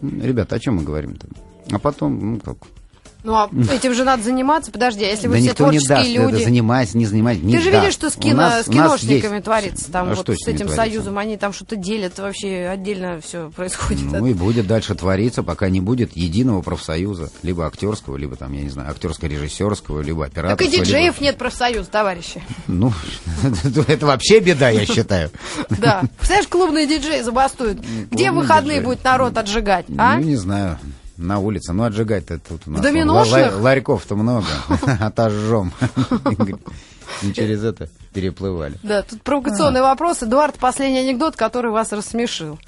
Ребята, о чем мы говорим-то? А потом, ну как?
Ну, а этим же надо заниматься. Подожди, а если вы
да
все
никто не
творческие
даст,
люди...
это занимайся, не занимайся, не
Ты же
даст.
видишь, что с, кино,
нас-
с киношниками
есть-
творится. Там
А
вот с этим союзом они там что-то делят, вообще отдельно все происходит.
Ну и будет дальше твориться, пока не будет единого профсоюза, либо актерского, либо там, я не знаю, актерско-режиссерского, либо
так
операторского.
и диджеев
либо-
нет профсоюза, товарищи.
Ну, это вообще беда, я считаю.
Да. Представляешь, клубные диджеи забастуют. Где в
клубные
выходные будет народ отжигать, а?
Ну, не знаю, на улице. Ну, отжигать-то тут у нас...
доминошных?
ла- Ларьков-то много. Отожжем. Не через это переплывали.
Да, тут провокационный вопрос. Эдуард, последний анекдот, который вас рассмешил.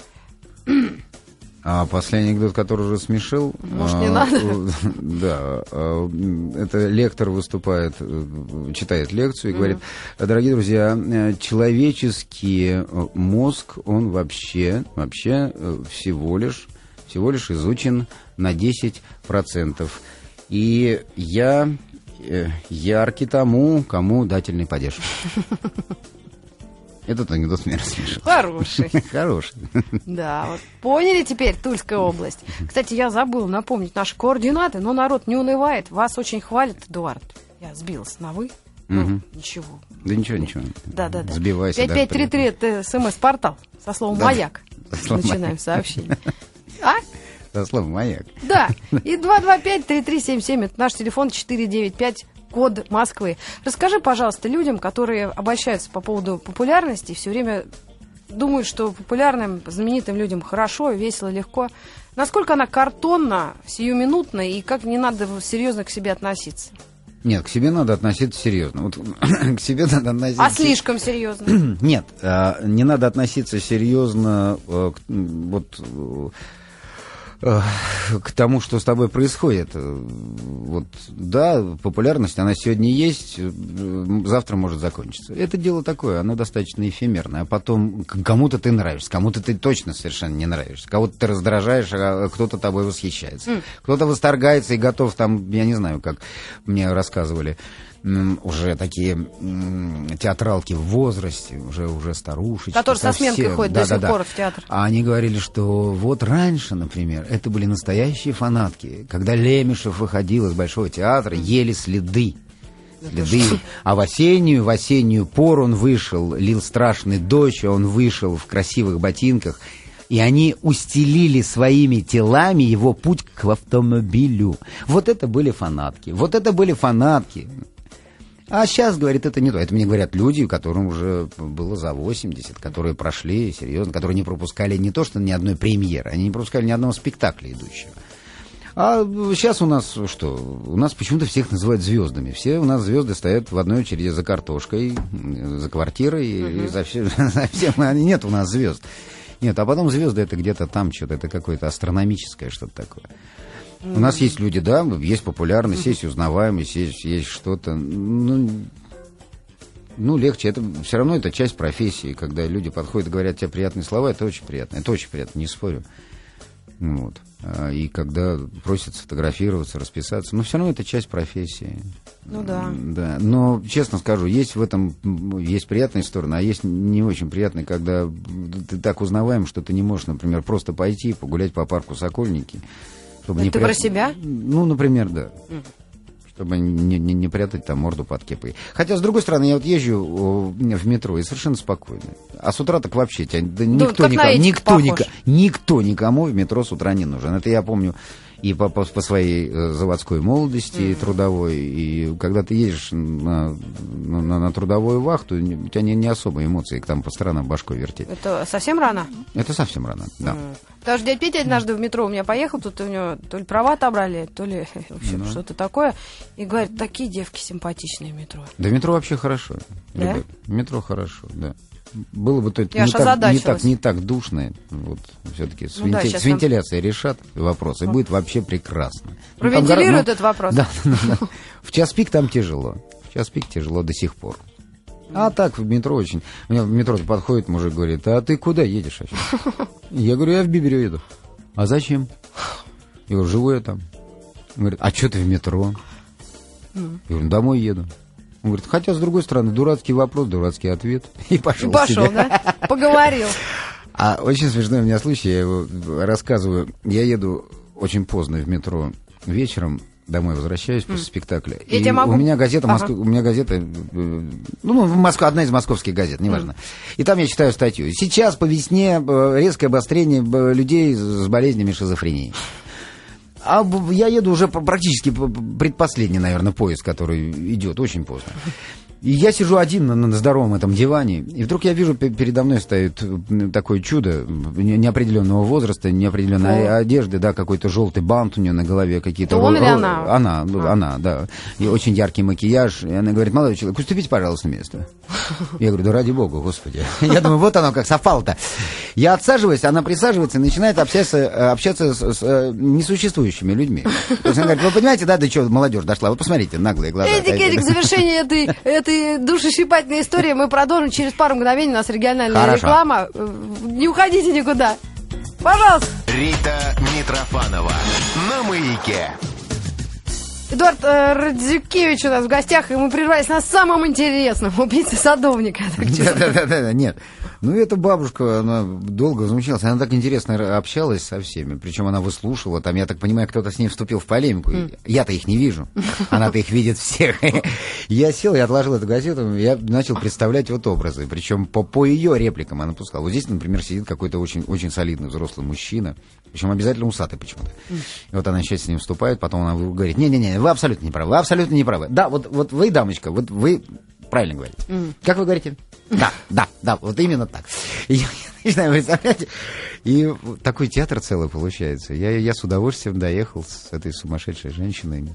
А последний анекдот, который уже смешил...
Может, не
а,
надо?
Да. а, Это лектор выступает, э, читает лекцию и говорит, дорогие друзья, э, человеческий э, мозг, он вообще, вообще всего лишь, всего лишь изучен на 10%. И я э, яркий тому, кому дательный падеж. Этот анекдот меня рассмешил.
Хороший.
Хороший.
Да, вот поняли теперь Тульская область. Кстати, я забыл напомнить наши координаты, но народ не унывает. Вас очень хвалит, Эдуард. Я сбилась на вы. Ну, ничего.
Да ничего, ничего.
Да, да, да.
Сбивайся. даже
5533 это смс-портал. Со словом маяк. Начинаем сообщение. А?
За словом маяк.
Да. И 225-3377, это наш телефон 495, код Москвы. Расскажи, пожалуйста, людям, которые обольщаются по поводу популярности, все время думают, что популярным, знаменитым людям хорошо, весело, легко. Насколько она картонна, сиюминутна, и как не надо серьезно к себе относиться?
Нет, к себе надо относиться серьезно. Вот к себе надо относиться...
А слишком серьезно?
Нет, а, не надо относиться серьезно э, вот, э, к тому, что с тобой происходит. Э, Вот, да, популярность, она сегодня есть, э, завтра может закончиться. Это дело такое, оно достаточно эфемерное. А потом кому-то ты нравишься, кому-то ты точно совершенно не нравишься. Кого-то ты раздражаешь, а кто-то тобой восхищается. Кто-то восторгается и готов там, я не знаю, как мне рассказывали, уже такие театралки в возрасте, уже, уже старушечки.
Которые со сменкой ходят до сих
Да-да-да.
пор в театр.
А они говорили, что вот раньше, например, это были настоящие фанатки. Когда Лемешев выходил из Большого театра, ели следы. Следы. А в осеннюю, в осеннюю пору он вышел, лил страшный дождь, он вышел в красивых ботинках. И они устелили своими телами его путь к автомобилю. Вот это были фанатки. Вот это были фанатки. А сейчас, говорит, это не то. Это мне говорят люди, которым уже было за 80, которые прошли серьезно, которые не пропускали не то, что ни одной премьеры, они не пропускали ни одного спектакля идущего. А сейчас у нас что? У нас почему-то всех называют звездами. Все у нас звезды стоят в одной очереди за картошкой, за квартирой, и за, все, за всем. Нет у нас звезд. Нет, а потом звезды это где-то там что-то, это какое-то астрономическое что-то такое. У нас есть люди, да, есть популярность, есть узнаваемость, есть, есть что-то. Ну, ну, легче. Это все равно это часть профессии. Когда люди подходят и говорят тебе приятные слова, это очень приятно. Это очень приятно, не спорю. Ну Вот. А, И когда просят сфотографироваться, расписаться, но все равно это часть профессии.
Ну да.
Да, но честно скажу, есть в этом есть приятные стороны, а есть не очень приятные, когда ты так узнаваем, что ты не можешь, например, просто пойти погулять по парку Сокольники. Чтобы
Это
не
ты
прят-
про себя?
Ну, например, да. Чтобы не, не- не прятать там морду под кепой. Хотя, с другой стороны, я вот езжу о, в метро и совершенно спокойно. А с утра так вообще тебя, да никто, никому, никто, ника- никто никому в метро с утра не нужен. Это я помню и по, по, по своей э, заводской молодости
Мгм.
трудовой, и когда ты едешь на, на, на- трудовую вахту, у тебя не, не особо эмоции, там по сторонам башкой вертеть.
Это совсем рано?
Это совсем рано, да.
М. Потому что дядя Петя однажды в метро у меня поехал, тут у него то ли права отобрали, то ли в общем,
Ну.
что-то такое. И говорит, такие девки симпатичные в метро.
Да метро вообще хорошо.
Да?
Любовь. Метро хорошо, да. Было бы то
Я
не так, не, так, не так душно. Вот все-таки с,
Ну да,
венти-
щас
с вентиляцией решат вопрос, и будет вообще прекрасно. Ну,
Провентилируют
гора- ну,
этот вопрос?
Да, да, да. В час пик там тяжело. В час пик тяжело до сих пор. А так в метро очень. У меня в метро подходит мужик, говорит, а ты куда едешь вообще? Я говорю, я в Биберю еду. А зачем? Я говорю, живу я там. Он говорит, а что ты в метро? Я говорю, домой еду. Он говорит, хотя, с другой стороны, дурацкий вопрос, дурацкий ответ. И
И
пошел
пошел,
себе.
да? Поговорил.
А очень смешной у меня случай, я его рассказываю. Я еду очень поздно в метро вечером, домой возвращаюсь после спектакля.
Я
и
могу-
у меня газета,
Ага.
Моско- у меня газета, э, ну, в Москве, одна из московских газет, неважно. И там я читаю статью. Сейчас по весне э, резкое обострение людей с болезнями шизофрении. А я еду уже практически предпоследний, наверное, поезд, который идет очень поздно. И я сижу один на, на здоровом этом диване, и вдруг я вижу, пе- передо мной стоит такое чудо не- неопределенного возраста, неопределенной
О.
одежды, да, какой-то желтый бант у нее на голове, какие-то...
Он или она?
Она,
А.
она, да. И очень яркий макияж. И она говорит, молодой человек, уступите, пожалуйста, место. Я говорю, да ради бога, господи. Я думаю, вот оно как совпало-то. Я отсаживаюсь, она присаживается и начинает общаться, э, общаться с, с, э, несуществующими людьми. То есть она говорит, вы понимаете, да, до чего молодежь дошла? Вы посмотрите, наглые глаза.
Эдик, Эдик, в завершении этой, этой душесчипательной истории мы продолжим через пару мгновений. У нас региональная
Хорошо.
реклама. Не уходите никуда. Пожалуйста.
Рита Митрофанова на маяке.
Эдуард э, Радзюкевич у нас в гостях, и мы прервались на самом интересном. Убийца садовника.
Да-да-да, нет. Ну, эта бабушка, она долго возмущалась, она так интересно общалась со всеми, причем она выслушивала, там, я так понимаю, кто-то с ней вступил в полемику. Я-то их не вижу, она-то их видит всех. Я сел, я отложил эту газету, я начал представлять вот образы, причем по, по ее репликам она пускала. Вот здесь, например, сидит какой-то очень, очень солидный взрослый мужчина, причем обязательно усатый почему-то. И вот она сейчас с ним вступает, потом она говорит, не-не-не, вы абсолютно не правы, вы абсолютно не правы. Да, вот, вот вы, дамочка, вот вы правильно говорите. Как вы говорите? Да, да, да, вот именно так. И я начинаю представлять, и такой театр целый получается. Я, я с удовольствием доехал с этой сумасшедшей женщиной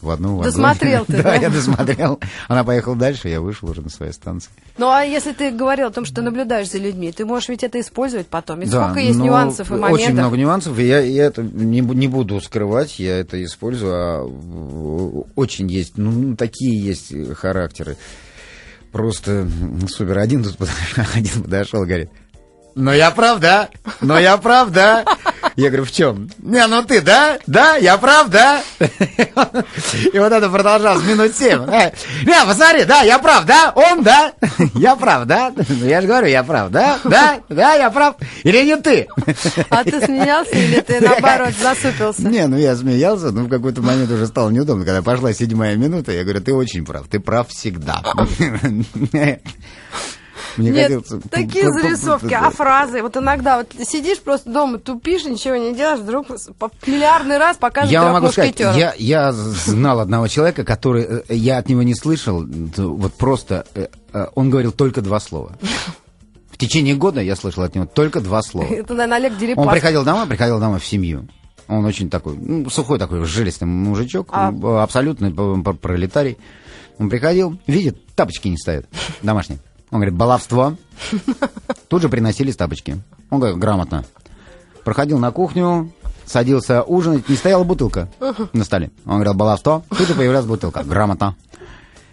в одну вагоне.
Досмотрел ты, да?
Да, я досмотрел. Она поехала дальше, я вышел уже на своей станции.
Ну, а если ты говорил о том, что наблюдаешь за людьми, ты можешь ведь это использовать потом. Ведь
Да,
сколько есть
но
нюансов и моментов.
Очень много нюансов, и я, я это не, не буду скрывать, я это использую, а в- очень есть, ну, ну, такие есть характеры. Просто супер. Один тут подошел, один подошел говорит, ну я прав, да? Ну я прав, да? Я говорю, в чем? Не, ну ты, да? Да, я прав, да? И вот это продолжалось минут семь. Э, Не, посмотри, да, я прав, да? Он, да? Я прав, да? Ну я же говорю, я прав, да? Да, да, я прав. Или не ты?
А ты смеялся или ты, наоборот, засупился?
Не, ну я смеялся, но в какой-то момент уже стало неудобно, когда пошла седьмая минута, я говорю, ты очень прав, ты прав всегда. Мне
Нет,
хотелось-
такие зарисовки, а фразы. Вот иногда вот сидишь просто дома, тупишь, ничего не делаешь, вдруг миллиардный раз показывают
Я вам могу сказать, я, я знал одного человека, который, э, я от него не слышал, вот просто, э, э, он говорил только два слова. В течение года я слышал от него только два слова.
Это, наверное, Олег
Он
Дерипас.
приходил домой, приходил домой в семью. Он очень такой, ну, сухой такой, жилистый мужичок,
А-
абсолютный пролетарий. Он приходил, видит, тапочки не стоят, домашние. Он говорит, баловство. Тут же приносились тапочки. Он говорит, грамотно. Проходил на кухню, садился ужинать, не стояла бутылка на столе. Он говорил, баловство. Тут же появлялась бутылка. Грамотно.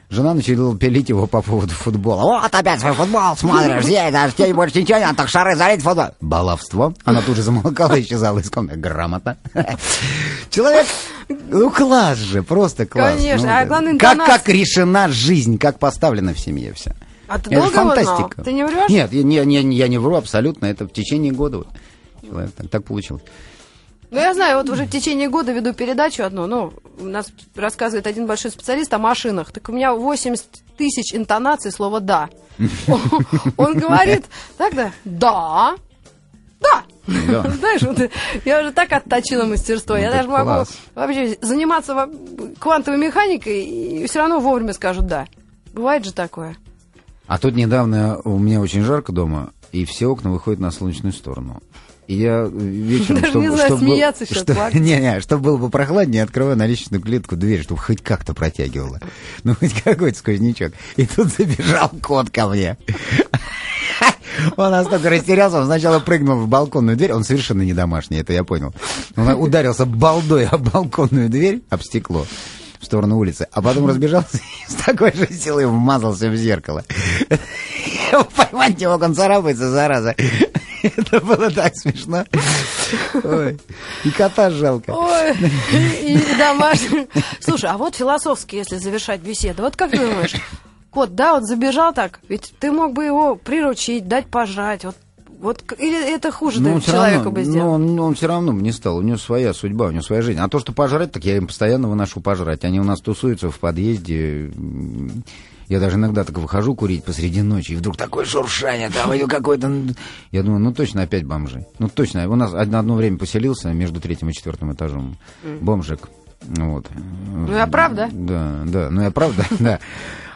Жена начала пилить его по поводу футбола. Вот опять свой футбол смотришь, здесь даже тебе больше ничего не надо, так шары залить в футбол. Баловство. Она тут же замолкала и исчезала из комнаты. Грамотно. Человек, ну класс же, просто класс.
Конечно,
Ну,
а главное,
как, как решена жизнь, как поставлена в семье вся.
А ты
Это
долго
фантастика.
Ты не врешь?
Нет, я, не, не- я не вру абсолютно. Это в течение года. вот. Человек так, так получилось.
Ну, я знаю, вот уже в течение года веду передачу одну, ну, нас рассказывает один большой специалист о машинах. Так у меня 80 тысяч интонаций слова «да». Он говорит, так да, да, да. Знаешь, вот я уже так отточила мастерство. Я
Ну,
даже
так
могу вообще заниматься во- квантовой механикой, и все равно вовремя скажут «да». Бывает же такое.
А тут недавно у меня очень жарко дома, и все окна выходят на солнечную сторону. И я вечером,
Даже
чтобы,
не знаю,
чтобы
смеяться сейчас,
что-
плакать.
Не-не, чтобы было бы прохладнее, открываю на лестничную клетку дверь, чтобы хоть как-то протягивало. Ну, хоть какой-то сквознячок. И тут забежал кот ко мне. Он настолько растерялся, он сначала прыгнул в балконную дверь, он совершенно не домашний, это я понял. Он ударился балдой об балконную дверь, об стекло, в сторону улицы, а потом разбежался и с такой же силой вмазался в зеркало. Поймать мог, он царапается, зараза. Это было так смешно. Ой. И кота жалко.
Ой, и, и домашний. Слушай, а вот философски, если завершать беседу, вот как ты думаешь, кот, да, вот забежал так, ведь ты мог бы его приручить, дать пожрать, вот, вот или это хуже
Ну,
человеку
равно,
бы
ну,
сделал?
он, он все равно бы не стал. У него своя судьба, у него своя жизнь. А то, что пожрать, так я им постоянно выношу пожрать. Они у нас тусуются в подъезде. Я даже иногда так выхожу курить посреди ночи, и вдруг такое шуршание, там и какой-то... Я думаю, ну точно опять бомжи. Ну точно. У нас одно, одно время поселился между третьим и четвертым этажом бомжик. Вот.
Ну, я прав, да?
Да, да, ну я правда, да.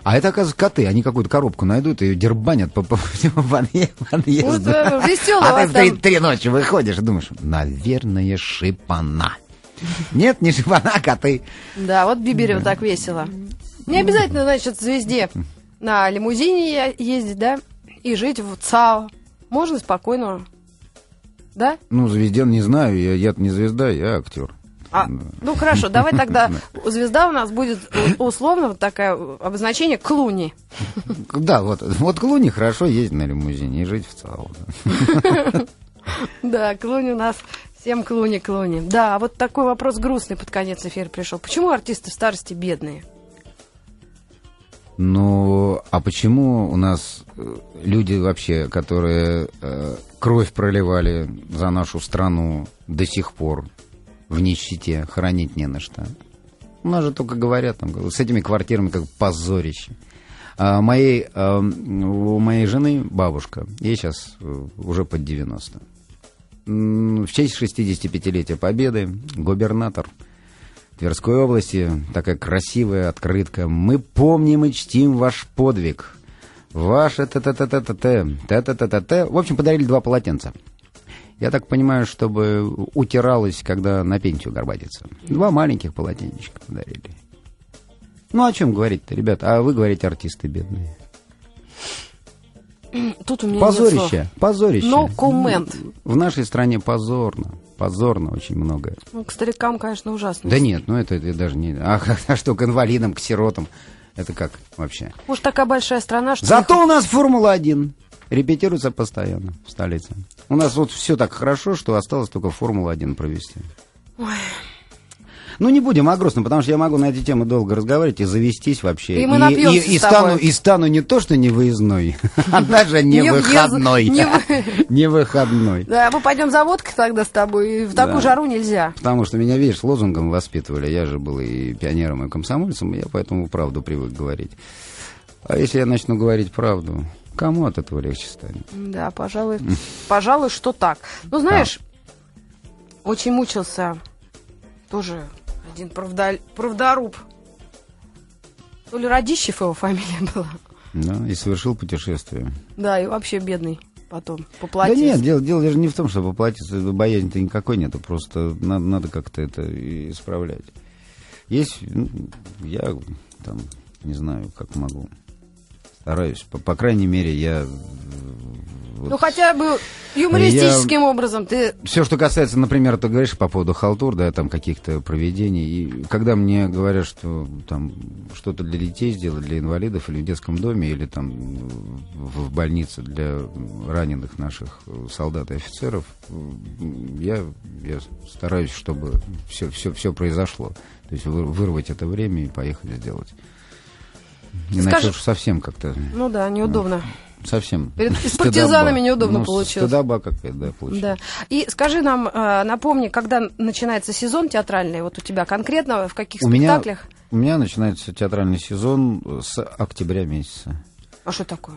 А это, оказывается, коты. Они какую-то коробку найдут и ее дербанят по, по всему подъе- подъезду.
Вот, э, весёлый у
А ты в три, ночи выходишь и думаешь, наверное, шипана. Нет, не шипана, а коты.
Да, вот Биберева так весело. Не обязательно, значит, звезде на лимузине ездить, да, и жить в ЦАО. Можно спокойно, да?
Ну, звезден не знаю, я, я не звезда, я актер.
А, ну хорошо, давай тогда звезда у нас будет условно вот такое обозначение Клуни.
Да, вот, вот Клуни хорошо ездить на лимузине и жить в ЦАО. да.
Да, Клуни у нас всем Клуни, Клуни. Да, а вот такой вопрос грустный под конец эфира пришел. Почему артисты в старости бедные?
Ну, а почему у нас э, люди вообще, которые э, кровь проливали за нашу страну до сих пор в нищете, хранить не на что? У нас же только говорят, там, с этими квартирами как позорище. А моей, э, у моей жены бабушка, ей сейчас э, уже под 90. М, В честь 65-летия Победы губернатор Тверской области. Такая красивая открытка. Мы помним и чтим ваш подвиг. Ваше т-т-т-т-т-т, т-т-т-т-т. В общем, подарили два полотенца. Я так понимаю, чтобы утиралось, когда на пенсию горбатится. Два маленьких полотенечка подарили. Ну, о чем говорить-то, ребята? А вы говорите, артисты бедные.
Тут у меня
Позорище, позорище.
No comment.
В нашей стране позорно. Позорно очень многое.
Ну, к старикам, конечно, ужасно.
Да нет, ну это, это даже не... А, а что, к инвалидам, к сиротам? Это как вообще?
Может, такая большая страна, что...
Зато у нас Формула-1 репетируется постоянно в столице. У нас вот все так хорошо, что осталось только Формулу-1 провести. Ну, не будем о грустном, потому что я могу на эти темы долго разговаривать и завестись вообще.
И мы
и, и
тобой.
стану, и стану не то, что не выездной, а даже не выходной.
не вы-
Не выходной.
Да, мы пойдем за водкой тогда с тобой. и В такую жару нельзя.
Потому что меня, видишь, лозунгом воспитывали. Я же был и пионером, и комсомольцем, и я поэтому правду привык говорить. А если я начну говорить правду, кому от этого легче станет?
Да, пожалуй, пожалуй, что так. Ну, знаешь, очень мучился тоже один правда- правдоруб. То ли Радищев его фамилия была.
Да, и совершил путешествие.
Да, и вообще бедный потом
Да
поплатился.
нет, дело, дело даже не в том, чтобы поплатиться, боязни-то никакой нету, просто надо, надо как-то это исправлять. Есть, ну, я там, не знаю, как могу, стараюсь, по, по крайней мере, я... э, вот-
Ну, хотя бы юмористическим образом ты...
Все, что касается, например, ты говоришь по поводу халтур, да, там каких-то проведений, и когда мне говорят, что там что-то для детей сделать, для инвалидов, или в детском доме, или там в, в больнице для раненых наших солдат и офицеров, я, я стараюсь, чтобы все, все, все произошло. То есть вы- вырвать это время и поехать сделать. Иначе
Скажи-
уж совсем как-то,
Ну да, неудобно.
совсем.
Перед партизанами неудобно
Ну,
получилось.
Стыдоба какая-то, да, получилась.
Да. И скажи нам, э, напомни, когда начинается сезон театральный, вот у тебя конкретно, в каких
У меня,
спектаклях?
у меня начинается театральный сезон с октября месяца.
А что такое?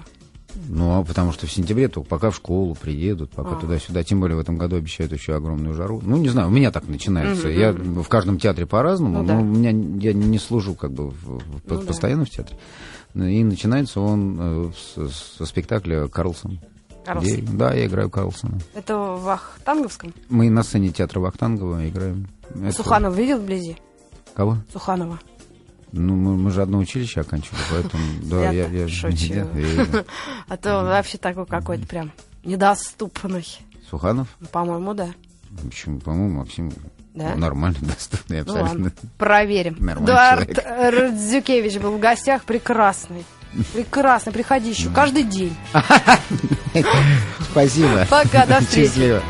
Ну, а потому что в сентябре только пока в школу приедут, пока
А.
туда-сюда. Тем более в этом году обещают еще огромную жару. Ну, не знаю, у меня так начинается. Я в каждом театре по-разному,
Ну да.
но у меня я не служу как бы в- в-
Ну да.
постоянно в театре. Ну, И начинается он э, со спектакля Карлсон.
Карлсон.
Где- да, я играю Карлсона.
Это в Ахтанговском?
Мы на сцене театра Вахтангова играем. Это-
Суханов видел вблизи?
Кого?
Суханова.
Ну, мы, мы же одно училище оканчивали, поэтому, да,
Я
я, я,
шучу. А то вообще такой какой-то прям недоступный.
Суханов?
По-моему, да.
Почему? По-моему, Максим
Да?
нормально, доступный,
Ну
абсолютно.
ладно, проверим.
Нормальный
Эдуард
человек.
Радзюкевич был в гостях, прекрасный. Прекрасный, приходи еще каждый день.
Спасибо.
Пока, до встречи.
Счастливо.